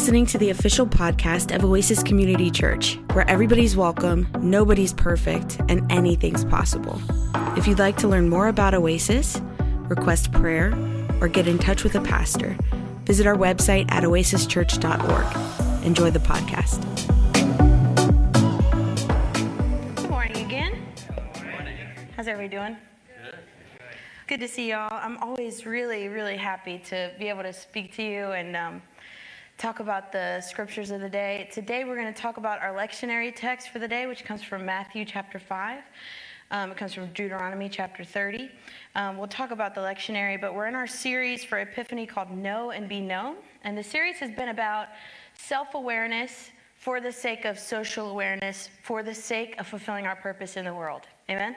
listening to the official podcast of Oasis Community Church, where everybody's welcome, nobody's perfect, and anything's possible. If you'd like to learn more about Oasis, request prayer, or get in touch with a pastor, visit our website at oasischurch.org. Enjoy the podcast. Good morning again. How's everybody doing? Good to see y'all. I'm always really, really happy to be able to speak to you and um, talk about the scriptures of the day. Today, we're going to talk about our lectionary text for the day, which comes from Matthew chapter 5. Um, it comes from Deuteronomy chapter 30. Um, we'll talk about the lectionary, but we're in our series for Epiphany called Know and Be Known. And the series has been about self awareness for the sake of social awareness, for the sake of fulfilling our purpose in the world. Amen?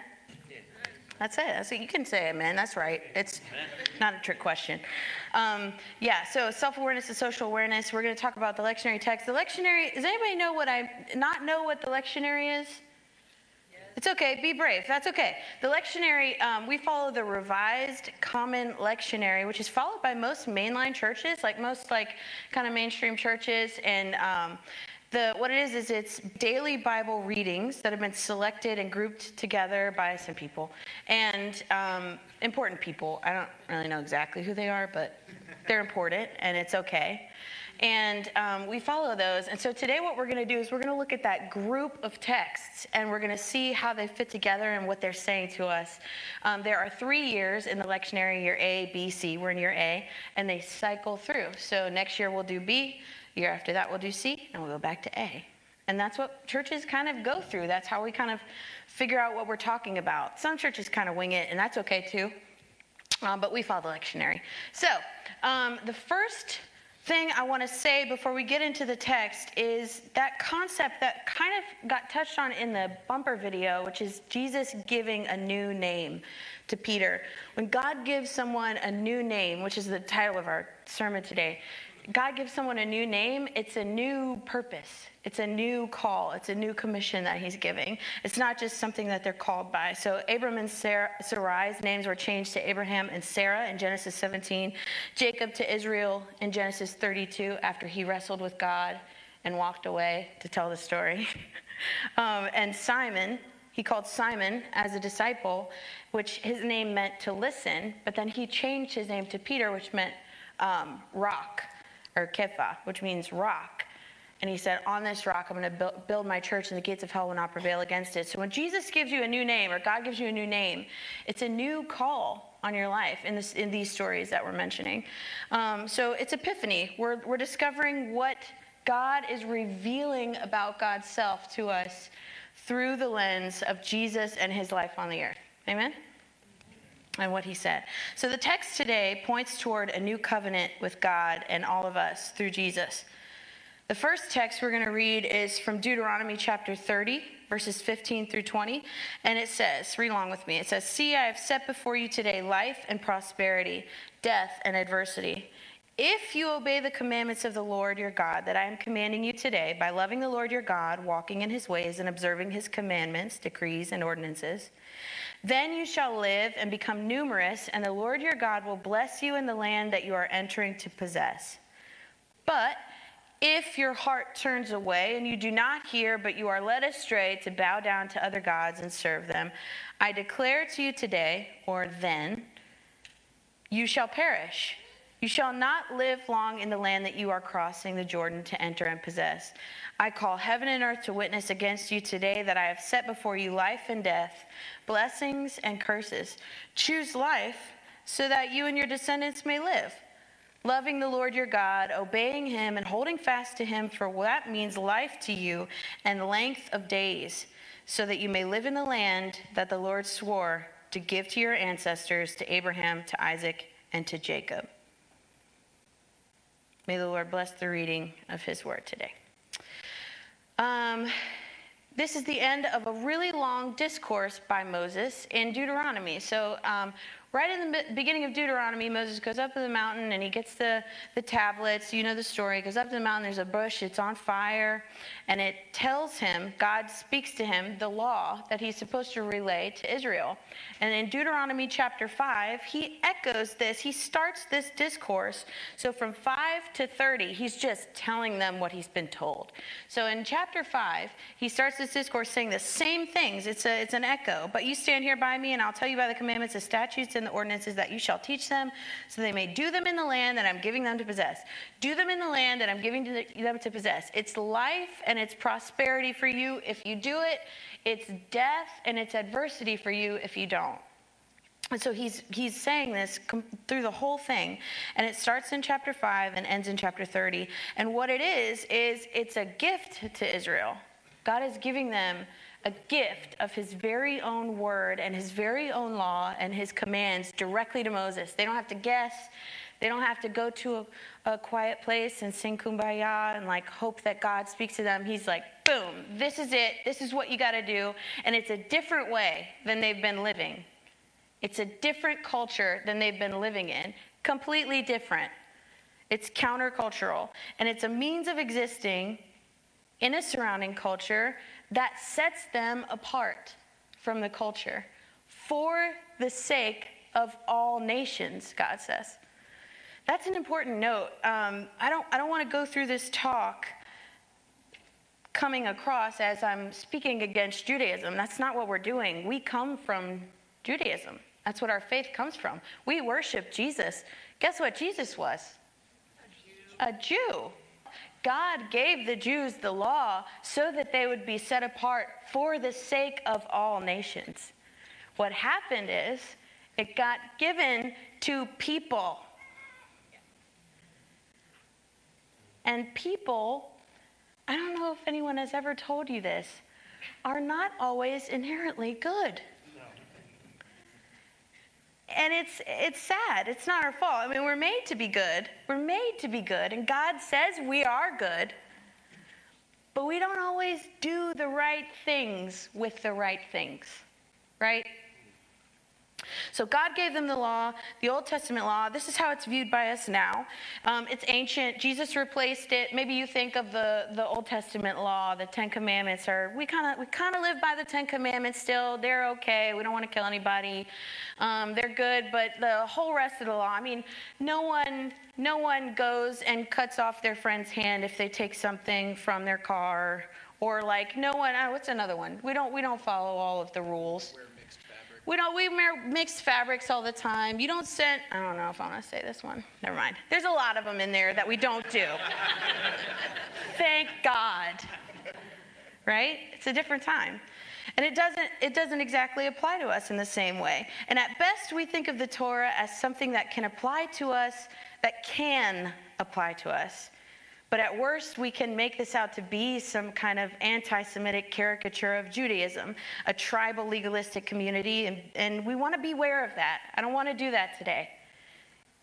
That's it. That's it. You can say amen. That's right. It's not a trick question. Um, yeah, so self awareness and social awareness. We're going to talk about the lectionary text. The lectionary, does anybody know what I, not know what the lectionary is? It's okay. Be brave. That's okay. The lectionary, um, we follow the revised common lectionary, which is followed by most mainline churches, like most like kind of mainstream churches. And um, the, what it is is it's daily Bible readings that have been selected and grouped together by some people and um, important people. I don't really know exactly who they are, but they're important, and it's okay. And um, we follow those. And so today, what we're going to do is we're going to look at that group of texts and we're going to see how they fit together and what they're saying to us. Um, there are three years in the lectionary year A, B, C. We're in year A, and they cycle through. So next year, we'll do B. Year after that, we'll do C, and we'll go back to A. And that's what churches kind of go through. That's how we kind of figure out what we're talking about. Some churches kind of wing it, and that's okay too. Um, but we follow the lectionary. So, um, the first thing I want to say before we get into the text is that concept that kind of got touched on in the bumper video, which is Jesus giving a new name to Peter. When God gives someone a new name, which is the title of our sermon today, God gives someone a new name, it's a new purpose. It's a new call. It's a new commission that he's giving. It's not just something that they're called by. So Abram and Sarah, Sarai's names were changed to Abraham and Sarah in Genesis 17, Jacob to Israel in Genesis 32 after he wrestled with God and walked away to tell the story. um, and Simon, he called Simon as a disciple, which his name meant to listen, but then he changed his name to Peter, which meant um, rock or Kepha, which means rock. And he said, On this rock, I'm going to build my church, and the gates of hell will not prevail against it. So when Jesus gives you a new name, or God gives you a new name, it's a new call on your life in, this, in these stories that we're mentioning. Um, so it's epiphany. We're, we're discovering what God is revealing about God's self to us through the lens of Jesus and his life on the earth. Amen? And what he said. So the text today points toward a new covenant with God and all of us through Jesus. The first text we're going to read is from Deuteronomy chapter 30, verses 15 through 20. And it says, read along with me. It says, See, I have set before you today life and prosperity, death and adversity. If you obey the commandments of the Lord your God that I am commanding you today by loving the Lord your God, walking in his ways, and observing his commandments, decrees, and ordinances, then you shall live and become numerous, and the Lord your God will bless you in the land that you are entering to possess. But if your heart turns away and you do not hear, but you are led astray to bow down to other gods and serve them, I declare to you today, or then, you shall perish. You shall not live long in the land that you are crossing the Jordan to enter and possess. I call heaven and earth to witness against you today that I have set before you life and death, blessings and curses. Choose life so that you and your descendants may live, loving the Lord your God, obeying him, and holding fast to him, for that means life to you and length of days, so that you may live in the land that the Lord swore to give to your ancestors, to Abraham, to Isaac, and to Jacob. May the Lord bless the reading of his word today. Um, this is the end of a really long discourse by Moses in Deuteronomy. So um, right in the beginning of Deuteronomy, Moses goes up to the mountain and he gets the, the tablets. You know the story. He goes up to the mountain, there's a bush, it's on fire, and it tells him, God speaks to him, the law that he's supposed to relay to Israel. And in Deuteronomy chapter 5, he echoes this. He starts this discourse. So from 5 to 30, he's just telling them what he's been told. So in chapter 5, he starts this discourse saying the same things. It's, a, it's an echo. But you stand here by me, and I'll tell you by the commandments, the statutes, and the ordinances that you shall teach them, so they may do them in the land that I'm giving them to possess. Do them in the land that I'm giving them to possess. It's life and it's prosperity for you if you do it, it's death and it's adversity for you if you don't. And so he's, he's saying this com- through the whole thing. And it starts in chapter 5 and ends in chapter 30. And what it is, is it's a gift to Israel. God is giving them a gift of his very own word and his very own law and his commands directly to Moses. They don't have to guess. They don't have to go to a, a, quiet place and sing kumbaya and like hope that God speaks to them. He's like, boom, this is it. This is what you got to do. And it's a different way than they've been living. It's a different culture than they've been living in, completely different. It's countercultural. And it's a means of existing in a surrounding culture that sets them apart from the culture for the sake of all nations, God says. That's an important note. Um, I don't, I don't want to go through this talk coming across as I'm speaking against Judaism. That's not what we're doing. We come from Judaism. That's what our faith comes from. We worship Jesus. Guess what Jesus was? A Jew. A Jew. God gave the Jews the law so that they would be set apart for the sake of all nations. What happened is it got given to people. And people, I don't know if anyone has ever told you this, are not always inherently good and it's it's sad. It's not our fault. I mean, we're made to be good. We're made to be good, and God says we are good. But we don't always do the right things with the right things, right? So God gave them the law, the Old Testament law. This is how it's viewed by us now. Um, it's ancient. Jesus replaced it. Maybe you think of the, the Old Testament law, the Ten Commandments, or we kind of we kind of live by the Ten Commandments still. They're okay. We don't want to kill anybody. Um, they're good, but the whole rest of the law. I mean, no one no one goes and cuts off their friend's hand if they take something from their car, or like no one. Oh, what's another one? We don't we don't follow all of the rules. We don't we mix fabrics all the time. You don't send I don't know if I want to say this one. Never mind. There's a lot of them in there that we don't do. Thank God. Right? It's a different time. And it doesn't it doesn't exactly apply to us in the same way. And at best we think of the Torah as something that can apply to us that can apply to us. But at worst, we can make this out to be some kind of anti Semitic caricature of Judaism, a tribal legalistic community, and, and we want to beware of that. I don't want to do that today.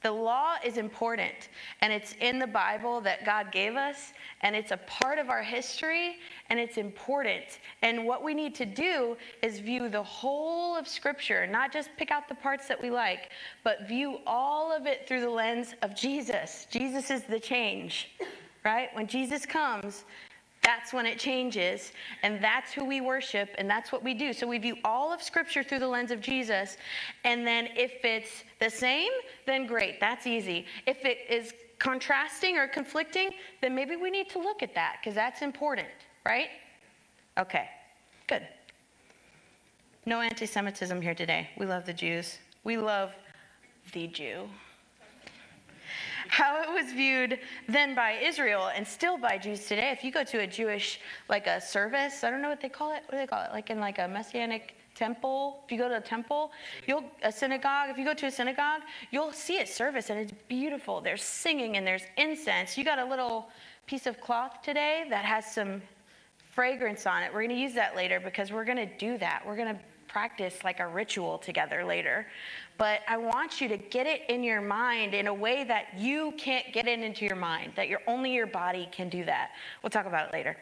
The law is important, and it's in the Bible that God gave us, and it's a part of our history, and it's important. And what we need to do is view the whole of Scripture, not just pick out the parts that we like, but view all of it through the lens of Jesus. Jesus is the change right? When Jesus comes, that's when it changes, and that's who we worship, and that's what we do. So we view all of Scripture through the lens of Jesus, and then if it's the same, then great, that's easy. If it is contrasting or conflicting, then maybe we need to look at that because that's important, right? Okay, good. No anti Semitism here today. We love the Jews. We love the Jew how it was viewed then by Israel and still by Jews today. If you go to a Jewish, like a service, I don't know what they call it. What do they call it? Like in like a messianic temple. If you go to a temple, you'll a synagogue. If you go to a synagogue, you'll see a service and it's beautiful. There's singing and there's incense. You got a little piece of cloth today that has some fragrance on it. We're going to use that later because we're going to do that. We're going to practice like a ritual together later. But I want you to get it in your mind in a way that you can't get it into your mind, that your only your body can do that. We'll talk about it later.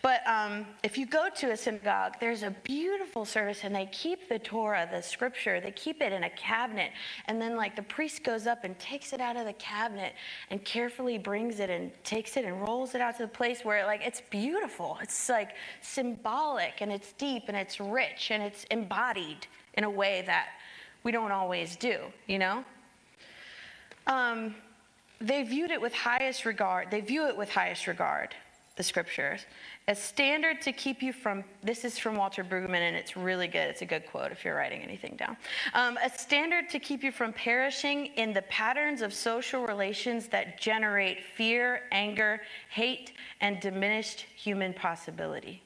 But um, if you go to a synagogue, there's a beautiful service, and they keep the Torah, the scripture, they keep it in a cabinet. And then, like, the priest goes up and takes it out of the cabinet and carefully brings it and takes it and rolls it out to the place where, like, it's beautiful. It's like symbolic and it's deep and it's rich and it's embodied in a way that we don't always do, you know? Um, they viewed it with highest regard. They view it with highest regard, the scriptures, a standard to keep you from, this is from Walter Brueggemann, and it's really good. It's a good quote if you're writing anything down. Um, a standard to keep you from perishing in the patterns of social relations that generate fear, anger, hate, and diminished human possibility.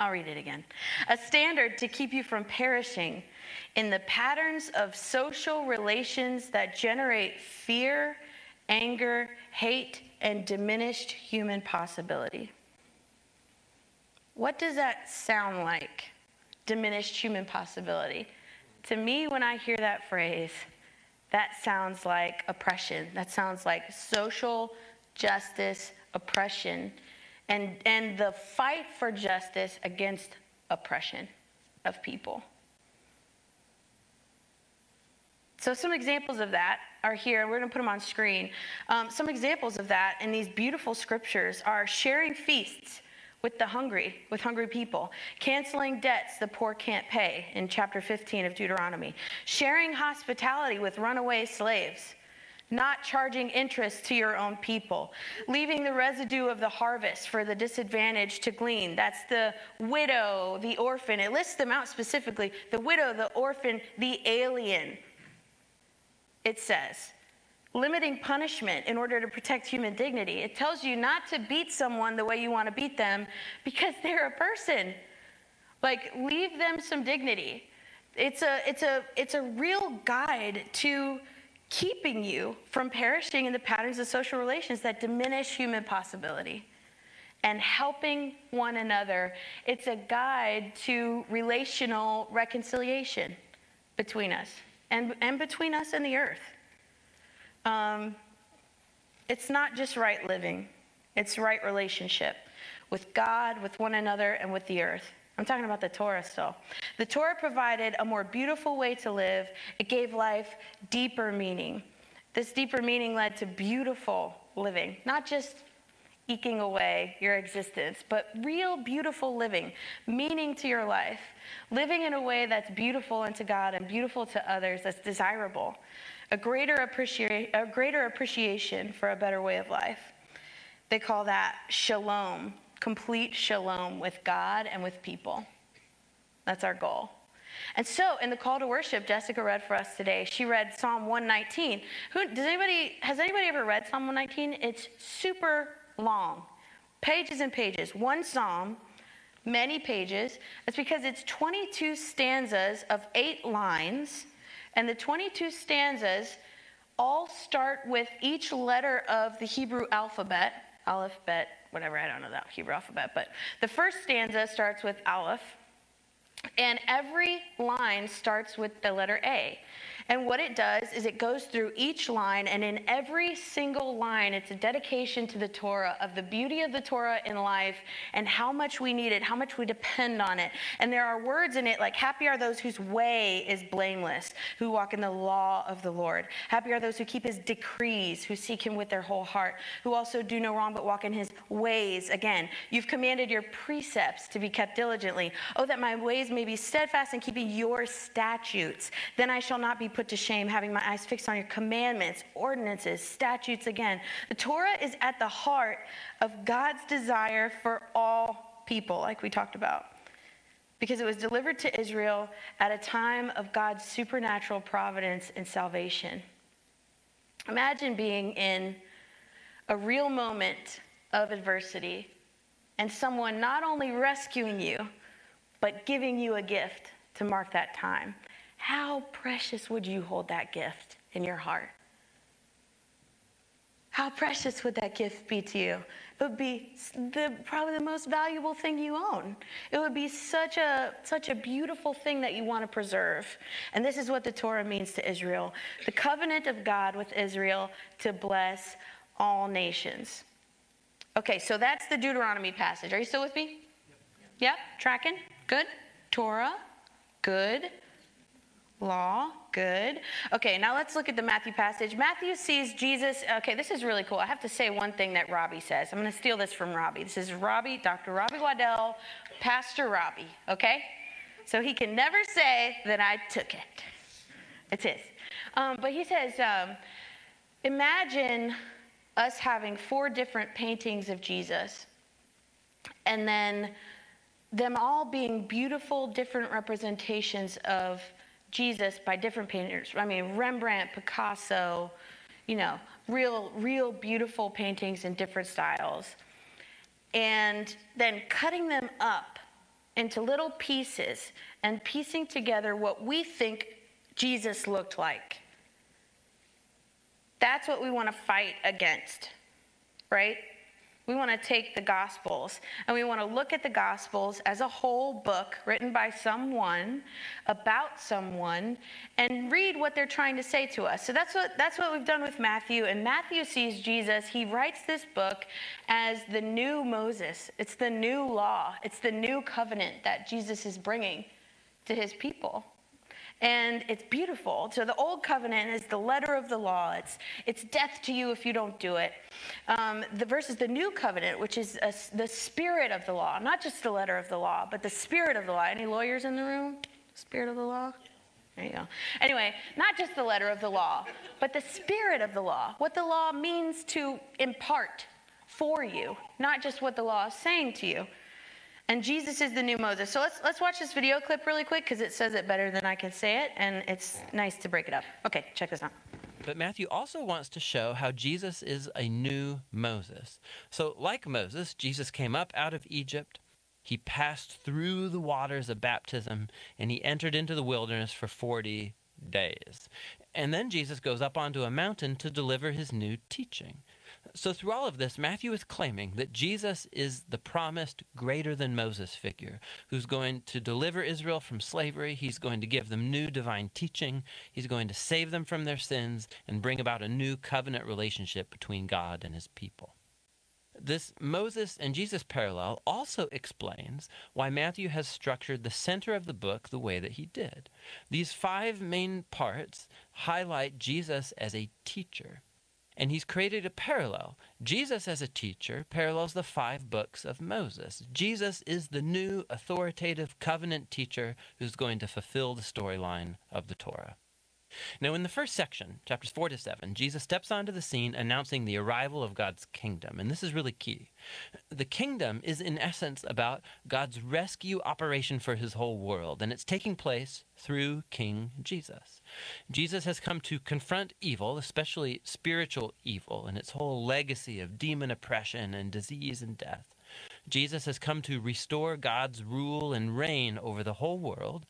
I'll read it again. A standard to keep you from perishing in the patterns of social relations that generate fear, anger, hate, and diminished human possibility. What does that sound like? Diminished human possibility. To me, when I hear that phrase, that sounds like oppression. That sounds like social justice oppression and, and the fight for justice against oppression of people. So, some examples of that are here, and we're going to put them on screen. Um, some examples of that in these beautiful scriptures are sharing feasts with the hungry, with hungry people, canceling debts the poor can't pay in chapter 15 of Deuteronomy, sharing hospitality with runaway slaves, not charging interest to your own people, leaving the residue of the harvest for the disadvantaged to glean. That's the widow, the orphan. It lists them out specifically the widow, the orphan, the alien it says. Limiting punishment in order to protect human dignity. It tells you not to beat someone the way you want to beat them because they're a person. Like, leave them some dignity. It's a, it's a, it's a real guide to keeping you from perishing in the patterns of social relations that diminish human possibility and helping one another. It's a guide to relational reconciliation between us and, and between us and the earth. Um, it's not just right living, it's right relationship with God, with one another, and with the earth. I'm talking about the Torah still. The Torah provided a more beautiful way to live, it gave life deeper meaning. This deeper meaning led to beautiful living, not just eking away your existence, but real beautiful living, meaning to your life, living in a way that's beautiful unto God and beautiful to others, that's desirable, a greater, appreci- a greater appreciation for a better way of life. They call that shalom, complete shalom with God and with people. That's our goal. And so, in the call to worship, Jessica read for us today. She read Psalm 119. Who does anybody has anybody ever read Psalm 119? It's super long, pages and pages. One psalm, many pages. It's because it's 22 stanzas of eight lines, and the 22 stanzas all start with each letter of the Hebrew alphabet, aleph, bet, whatever, I don't know that Hebrew alphabet, but the first stanza starts with aleph, and every line starts with the letter A. And what it does is it goes through each line, and in every single line, it's a dedication to the Torah of the beauty of the Torah in life and how much we need it, how much we depend on it. And there are words in it like, Happy are those whose way is blameless, who walk in the law of the Lord. Happy are those who keep his decrees, who seek him with their whole heart, who also do no wrong but walk in his ways. Again, you've commanded your precepts to be kept diligently. Oh, that my ways may be steadfast in keeping your statutes. Then I shall not be put to shame, having my eyes fixed on your commandments, ordinances, statutes again. The Torah is at the heart of God's desire for all people, like we talked about, because it was delivered to Israel at a time of God's supernatural providence and salvation. Imagine being in a real moment of adversity and someone not only rescuing you, but giving you a gift to mark that time. How precious would you hold that gift in your heart? How precious would that gift be to you? It would be the, probably the most valuable thing you own. It would be such a, such a beautiful thing that you want to preserve. And this is what the Torah means to Israel the covenant of God with Israel to bless all nations. Okay, so that's the Deuteronomy passage. Are you still with me? Yep, tracking? Good. Torah, good. Law, good. Okay, now let's look at the Matthew passage. Matthew sees Jesus. Okay, this is really cool. I have to say one thing that Robbie says. I'm going to steal this from Robbie. This is Robbie, Dr. Robbie Waddell, Pastor Robbie, okay? So he can never say that I took it. It's his. Um, but he says, um, imagine us having four different paintings of Jesus and then them all being beautiful, different representations of Jesus by different painters. I mean, Rembrandt, Picasso, you know, real, real beautiful paintings in different styles. And then cutting them up into little pieces and piecing together what we think Jesus looked like. That's what we want to fight against, right? We want to take the Gospels and we want to look at the Gospels as a whole book written by someone about someone and read what they're trying to say to us. So that's what, that's what we've done with Matthew. And Matthew sees Jesus, he writes this book as the new Moses. It's the new law, it's the new covenant that Jesus is bringing to his people and it's beautiful. So the old covenant is the letter of the law. It's it's death to you if you don't do it. Um, the versus the new covenant, which is a, the spirit of the law, not just the letter of the law, but the spirit of the law. Any lawyers in the room? Spirit of the law. There you go. Anyway, not just the letter of the law, but the spirit of the law. What the law means to impart for you, not just what the law is saying to you. And Jesus is the new Moses. So let's, let's watch this video clip really quick because it says it better than I can say it, and it's nice to break it up. Okay, check this out. But Matthew also wants to show how Jesus is a new Moses. So, like Moses, Jesus came up out of Egypt, he passed through the waters of baptism, and he entered into the wilderness for 40 days. And then Jesus goes up onto a mountain to deliver his new teaching. So, through all of this, Matthew is claiming that Jesus is the promised greater than Moses figure who's going to deliver Israel from slavery. He's going to give them new divine teaching. He's going to save them from their sins and bring about a new covenant relationship between God and his people. This Moses and Jesus parallel also explains why Matthew has structured the center of the book the way that he did. These five main parts highlight Jesus as a teacher and he's created a parallel. Jesus, as a teacher, parallels the five books of Moses. Jesus is the new authoritative covenant teacher who's going to fulfill the storyline of the Torah. Now, in the first section, chapters 4 to 7, Jesus steps onto the scene announcing the arrival of God's kingdom. And this is really key. The kingdom is, in essence, about God's rescue operation for his whole world, and it's taking place through King Jesus. Jesus has come to confront evil, especially spiritual evil, and its whole legacy of demon oppression and disease and death. Jesus has come to restore God's rule and reign over the whole world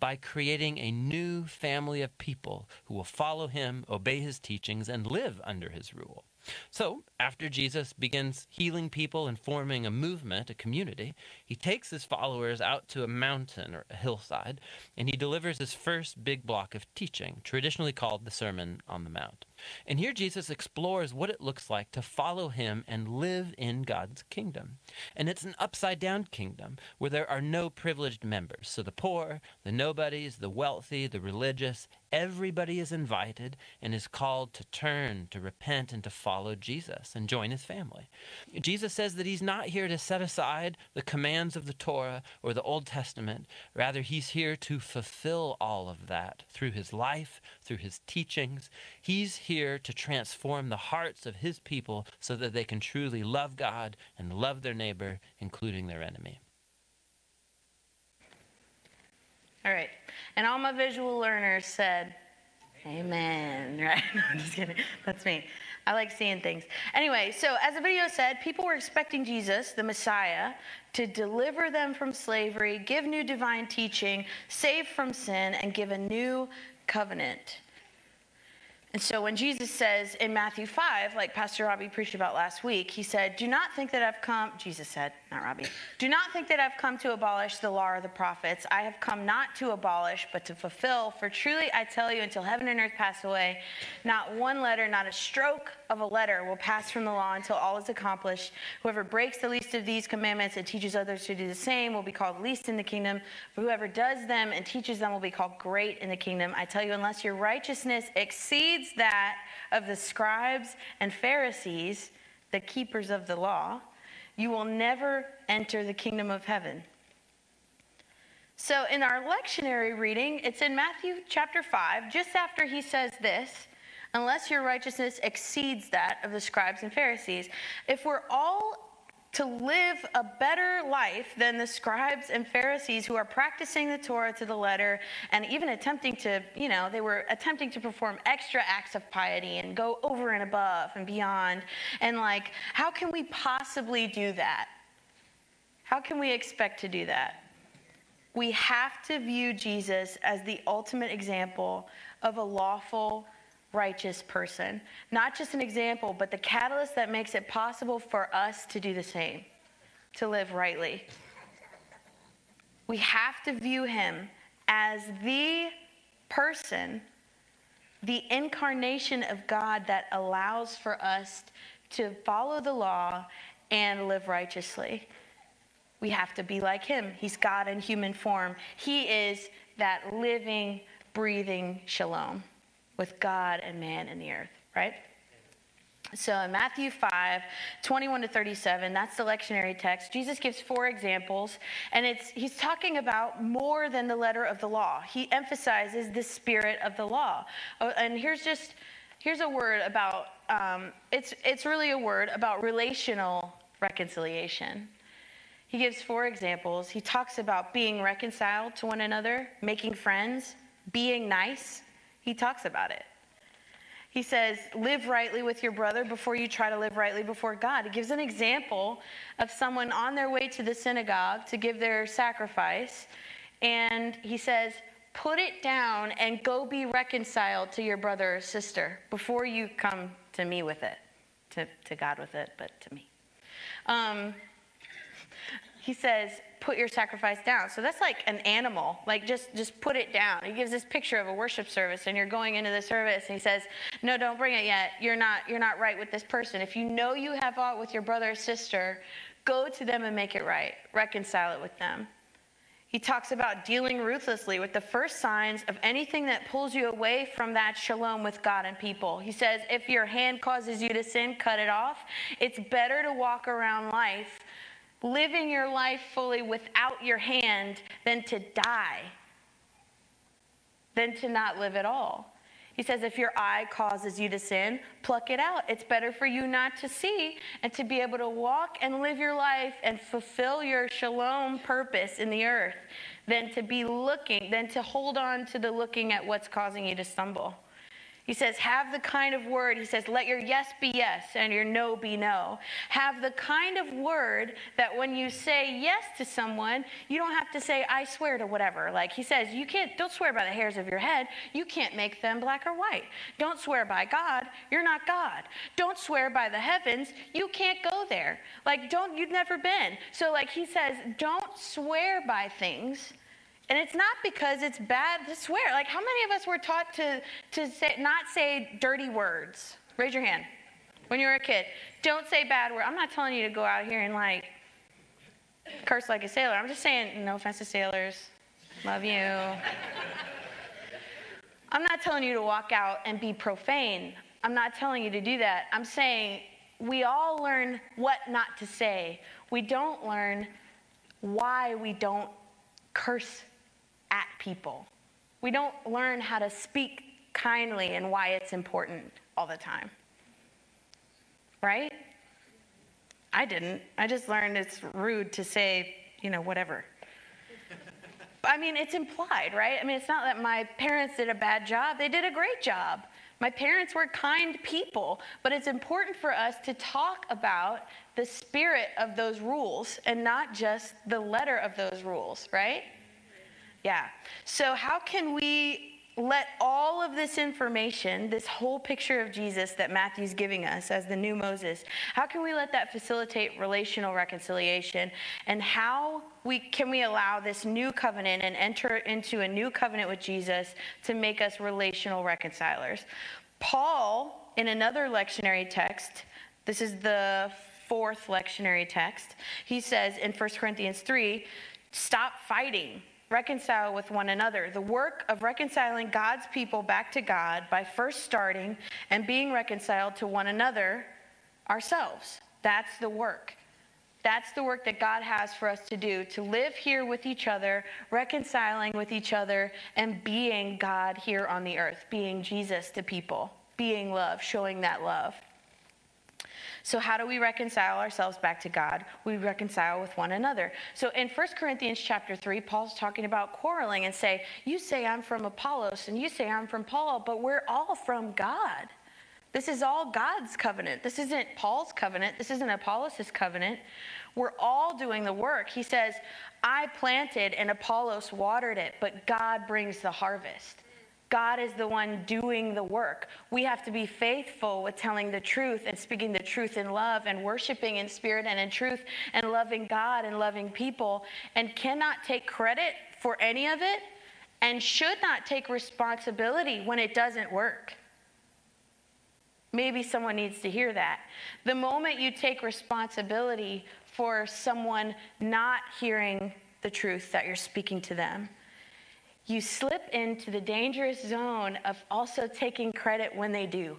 by creating a new family of people who will follow him, obey his teachings, and live under his rule. So, after Jesus begins healing people and forming a movement, a community, he takes his followers out to a mountain or a hillside, and he delivers his first big block of teaching, traditionally called the Sermon on the Mount. And here Jesus explores what it looks like to follow him and live in God's kingdom. And it's an upside down kingdom where there are no privileged members. So the poor, the nobodies, the wealthy, the religious, everybody is invited and is called to turn, to repent, and to follow Jesus and join his family. Jesus says that he's not here to set aside the commands of the Torah or the Old Testament. Rather, he's here to fulfill all of that through his life, through his teachings. He's here to transform the hearts of his people so that they can truly love God and love their neighbor, including their enemy. All right. And all my visual learners said, Amen. Right? No, I'm just kidding. That's me. I like seeing things. Anyway, so as the video said, people were expecting Jesus, the Messiah, to deliver them from slavery, give new divine teaching, save from sin, and give a new covenant. And so when Jesus says in Matthew 5, like Pastor Robbie preached about last week, he said, Do not think that I've come, Jesus said, not Robbie, do not think that I've come to abolish the law or the prophets. I have come not to abolish, but to fulfill. For truly I tell you, until heaven and earth pass away, not one letter, not a stroke of a letter will pass from the law until all is accomplished. Whoever breaks the least of these commandments and teaches others to do the same will be called least in the kingdom. For whoever does them and teaches them will be called great in the kingdom. I tell you, unless your righteousness exceeds that of the scribes and Pharisees, the keepers of the law, you will never enter the kingdom of heaven. So, in our lectionary reading, it's in Matthew chapter 5, just after he says this unless your righteousness exceeds that of the scribes and Pharisees. If we're all to live a better life than the scribes and Pharisees who are practicing the Torah to the letter and even attempting to, you know, they were attempting to perform extra acts of piety and go over and above and beyond. And like, how can we possibly do that? How can we expect to do that? We have to view Jesus as the ultimate example of a lawful righteous person. Not just an example, but the catalyst that makes it possible for us to do the same, to live rightly. We have to view him as the person, the incarnation of God that allows for us to follow the law and live righteously. We have to be like him. He's God in human form. He is that living, breathing shalom with God and man in the earth, right? So in Matthew 5, 21 to 37, that's the lectionary text. Jesus gives four examples, and it's he's talking about more than the letter of the law. He emphasizes the spirit of the law. Oh, and here's just here's a word about um, it's it's really a word about relational reconciliation. He gives four examples. He talks about being reconciled to one another, making friends, being nice, he talks about it. He says, live rightly with your brother before you try to live rightly before God. He gives an example of someone on their way to the synagogue to give their sacrifice. And he says, put it down and go be reconciled to your brother or sister before you come to me with it, to, to God with it, but to me. Um, he says, put your sacrifice down. So that's like an animal. Like just just put it down. He gives this picture of a worship service and you're going into the service and he says, "No, don't bring it yet. You're not you're not right with this person. If you know you have aught with your brother or sister, go to them and make it right. Reconcile it with them." He talks about dealing ruthlessly with the first signs of anything that pulls you away from that shalom with God and people. He says, if your hand causes you to sin, cut it off. It's better to walk around life living your life fully without your hand than to die, than to not live at all. He says, if your eye causes you to sin, pluck it out. It's better for you not to see and to be able to walk and live your life and fulfill your shalom purpose in the earth than to be looking, than to hold on to the looking at what's causing you to stumble. He says, have the kind of word. He says, let your yes be yes and your no be no. Have the kind of word that when you say yes to someone, you don't have to say, I swear to whatever. Like he says, you can't, don't swear by the hairs of your head. You can't make them black or white. Don't swear by God. You're not God. Don't swear by the heavens. You can't go there. Like, don't, you've never been. So, like he says, don't swear by things and it's not because it's bad to swear. Like, how many of us were taught to, to say, not say dirty words? Raise your hand. When you were a kid, don't say bad words. I'm not telling you to go out here and like curse like a sailor. I'm just saying, no offense to sailors. Love you. I'm not telling you to walk out and be profane. I'm not telling you to do that. I'm saying we all learn what not to say. We don't learn why we don't curse at people. We don't learn how to speak kindly and why it's important all the time. Right? I didn't. I just learned it's rude to say, you know, whatever. I mean, it's implied, right? I mean, it's not that my parents did a bad job, they did a great job. My parents were kind people, but it's important for us to talk about the spirit of those rules and not just the letter of those rules, right? Yeah. So, how can we let all of this information, this whole picture of Jesus that Matthew's giving us as the new Moses, how can we let that facilitate relational reconciliation? And how we can we allow this new covenant and enter into a new covenant with Jesus to make us relational reconcilers? Paul, in another lectionary text, this is the fourth lectionary text, he says in 1 Corinthians 3 stop fighting reconcile with one another. The work of reconciling God's people back to God by first starting and being reconciled to one another ourselves. That's the work. That's the work that God has for us to do to live here with each other, reconciling with each other, and being God here on the earth, being Jesus to people, being love, showing that love. So, how do we reconcile ourselves back to God? We reconcile with one another. So, in 1 Corinthians chapter 3, Paul's talking about quarreling and say, You say I'm from Apollos, and you say I'm from Paul, but we're all from God. This is all God's covenant. This isn't Paul's covenant. This isn't Apollos' covenant. We're all doing the work. He says, I planted and Apollos watered it, but God brings the harvest. God is the one doing the work. We have to be faithful with telling the truth and speaking the truth in love and worshiping in spirit and in truth and loving God and loving people and cannot take credit for any of it and should not take responsibility when it doesn't work. Maybe someone needs to hear that. The moment you take responsibility for someone not hearing the truth that you're speaking to them, you slip into the dangerous zone of also taking credit when they do.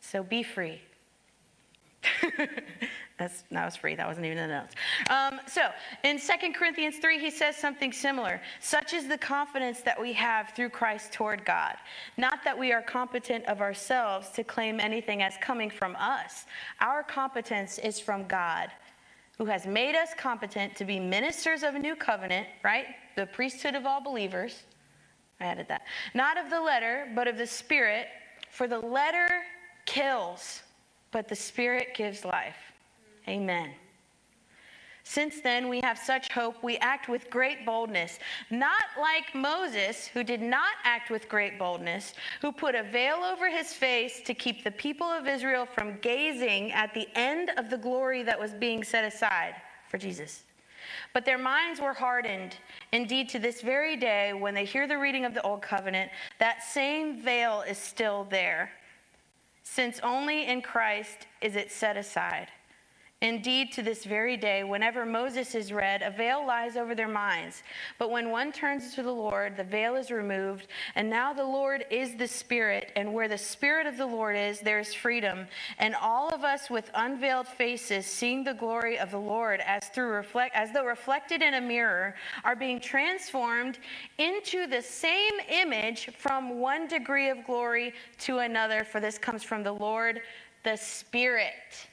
So be free. That's, that was free. That wasn't even in the. Um, so in 2 Corinthians 3, he says something similar. Such is the confidence that we have through Christ toward God. Not that we are competent of ourselves to claim anything as coming from us. Our competence is from God who has made us competent to be ministers of a new covenant, right? The priesthood of all believers. I added that. Not of the letter, but of the Spirit. For the letter kills, but the Spirit gives life. Amen. Since then, we have such hope, we act with great boldness, not like Moses, who did not act with great boldness, who put a veil over his face to keep the people of Israel from gazing at the end of the glory that was being set aside for Jesus. But their minds were hardened. Indeed, to this very day, when they hear the reading of the Old Covenant, that same veil is still there, since only in Christ is it set aside. Indeed, to this very day, whenever Moses is read, a veil lies over their minds. But when one turns to the Lord, the veil is removed. And now the Lord is the Spirit, and where the Spirit of the Lord is, there is freedom. And all of us with unveiled faces, seeing the glory of the Lord as through reflect, as though reflected in a mirror, are being transformed into the same image from one degree of glory to another. For this comes from the Lord, the Spirit.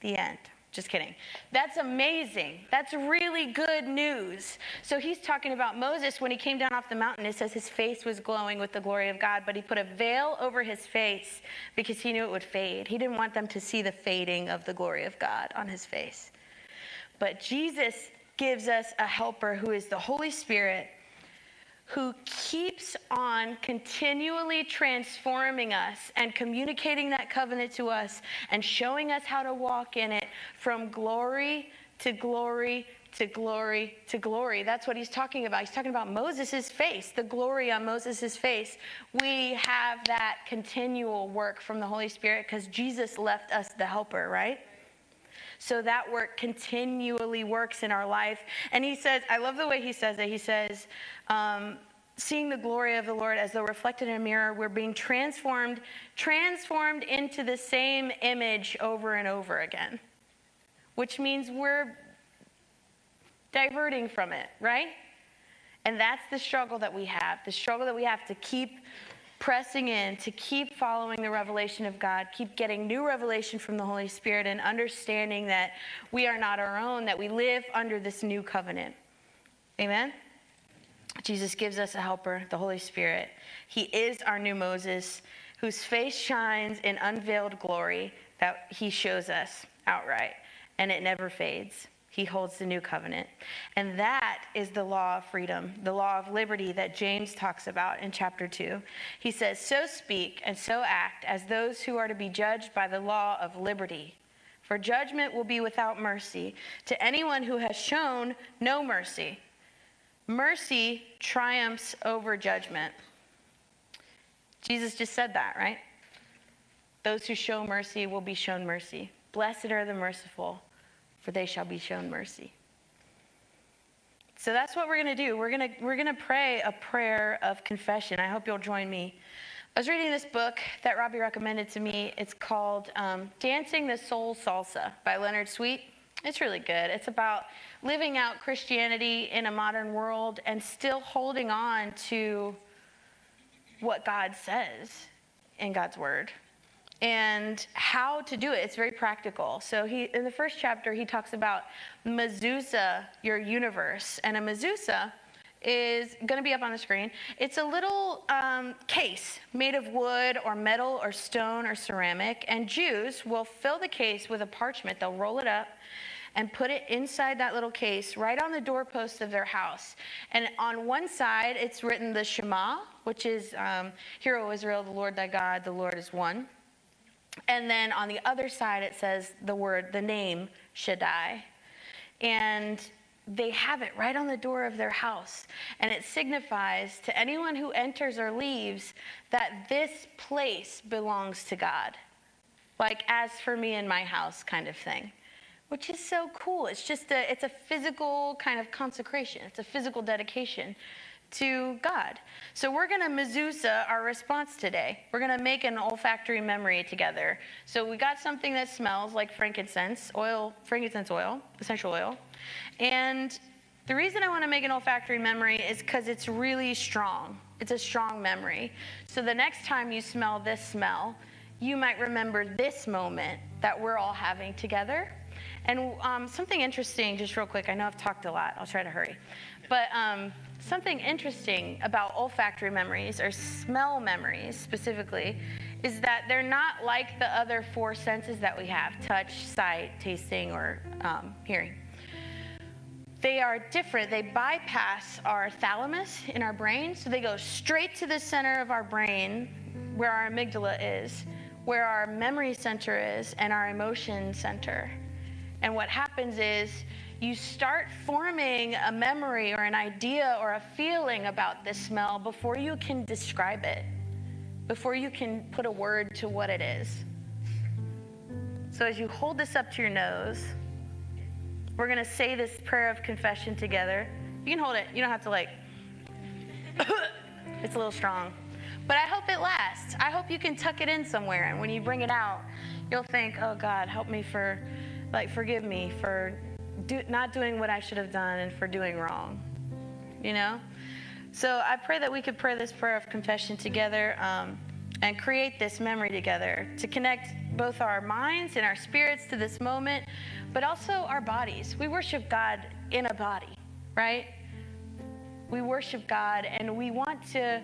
The end. Just kidding. That's amazing. That's really good news. So he's talking about Moses when he came down off the mountain. It says his face was glowing with the glory of God, but he put a veil over his face because he knew it would fade. He didn't want them to see the fading of the glory of God on his face. But Jesus gives us a helper who is the Holy Spirit who keeps on continually transforming us and communicating that covenant to us and showing us how to walk in it from glory to glory to glory to glory. That's what he's talking about. He's talking about Moses' face, the glory on Moses' face. We have that continual work from the Holy Spirit because Jesus left us the helper, right? So that work continually works in our life. And he says, I love the way he says it. He says, um, seeing the glory of the Lord as though reflected in a mirror, we're being transformed, transformed into the same image over and over again, which means we're diverting from it, right? And that's the struggle that we have, the struggle that we have to keep pressing in, to keep following the revelation of God, keep getting new revelation from the Holy Spirit, and understanding that we are not our own, that we live under this new covenant. Amen? Jesus gives us a helper, the Holy Spirit. He is our new Moses, whose face shines in unveiled glory that he shows us outright, and it never fades. He holds the new covenant. And that is the law of freedom, the law of liberty that James talks about in chapter 2. He says, So speak and so act as those who are to be judged by the law of liberty. For judgment will be without mercy to anyone who has shown no mercy. Mercy triumphs over judgment. Jesus just said that, right? Those who show mercy will be shown mercy. Blessed are the merciful, for they shall be shown mercy. So that's what we're going to do. We're going to we're going to pray a prayer of confession. I hope you'll join me. I was reading this book that Robbie recommended to me. It's called um, Dancing the Soul Salsa by Leonard Sweet. It's really good. It's about living out Christianity in a modern world and still holding on to what God says in God's Word and how to do it. It's very practical. So he in the first chapter he talks about mezuzah, your universe, and a mezuzah is going to be up on the screen. It's a little um, case made of wood or metal or stone or ceramic, and Jews will fill the case with a parchment. They'll roll it up and put it inside that little case right on the doorpost of their house. And on one side, it's written the Shema, which is um, Hear, O Israel, the Lord thy God, the Lord is one. And then on the other side, it says the word, the name Shaddai. And they have it right on the door of their house. And it signifies to anyone who enters or leaves that this place belongs to God. Like, as for me and my house, kind of thing. Which is so cool. It's just a, it's a physical kind of consecration, it's a physical dedication to God. So we're going to mezuzah our response today. We're going to make an olfactory memory together. So we got something that smells like frankincense, oil, frankincense oil, essential oil. And the reason I want to make an olfactory memory is because it's really strong. It's a strong memory. So the next time you smell this smell, you might remember this moment that we're all having together. And um, something interesting, just real quick, I know I've talked a lot, I'll try to hurry. But um, something interesting about olfactory memories, or smell memories specifically, is that they're not like the other four senses that we have touch, sight, tasting, or um, hearing. They are different. They bypass our thalamus in our brain, so they go straight to the center of our brain where our amygdala is, where our memory center is, and our emotion center. And what happens is you start forming a memory or an idea or a feeling about this smell before you can describe it, before you can put a word to what it is. So as you hold this up to your nose, we're going to say this prayer of confession together. You can hold it, you don't have to like, it's a little strong. But I hope it lasts. I hope you can tuck it in somewhere. And when you bring it out, you'll think, oh God, help me for, like, forgive me for do, not doing what I should have done and for doing wrong. You know? So I pray that we could pray this prayer of confession together um, and create this memory together to connect both our minds and our spirits to this moment, but also our bodies. We worship God in a body, right? We worship God and we want to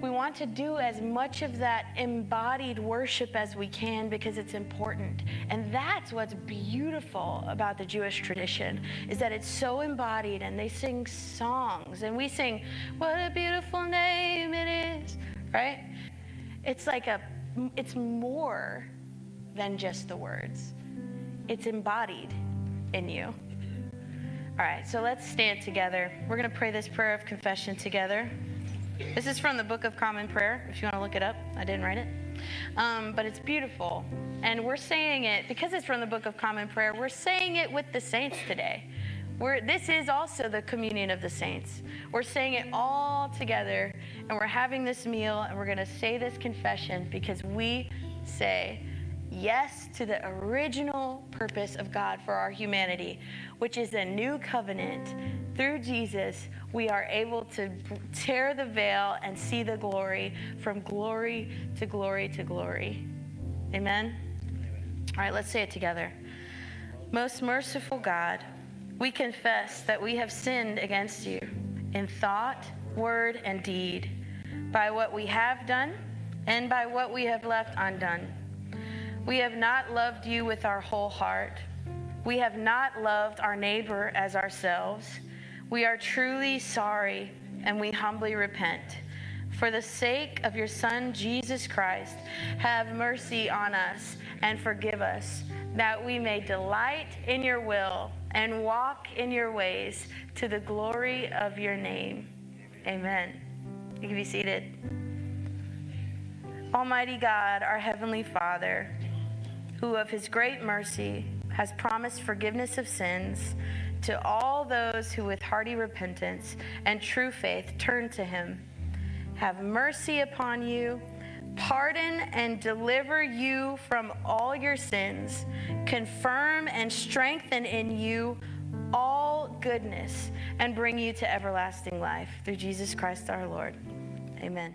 we want to do as much of that embodied worship as we can because it's important. And that's what's beautiful about the Jewish tradition is that it's so embodied and they sing songs and we sing what a beautiful name it is, right? It's like a it's more than just the words. It's embodied in you. All right, so let's stand together. We're going to pray this prayer of confession together. This is from the Book of Common Prayer, if you want to look it up. I didn't write it. Um, but it's beautiful. And we're saying it, because it's from the Book of Common Prayer, we're saying it with the saints today. We're, this is also the communion of the saints. We're saying it all together, and we're having this meal, and we're going to say this confession because we say yes to the original purpose of God for our humanity, which is a new covenant through Jesus we are able to tear the veil and see the glory from glory to glory to glory. Amen? All right, let's say it together. Most merciful God, we confess that we have sinned against you in thought, word, and deed, by what we have done and by what we have left undone. We have not loved you with our whole heart we have not loved our neighbor as ourselves. We are truly sorry and we humbly repent. For the sake of your Son, Jesus Christ, have mercy on us and forgive us, that we may delight in your will and walk in your ways to the glory of your name. Amen. You can be seated. Almighty God, our Heavenly Father, who of his great mercy has promised forgiveness of sins to all those who with hearty repentance and true faith turn to him. Have mercy upon you, pardon and deliver you from all your sins, confirm and strengthen in you all goodness, and bring you to everlasting life through Jesus Christ our Lord. Amen.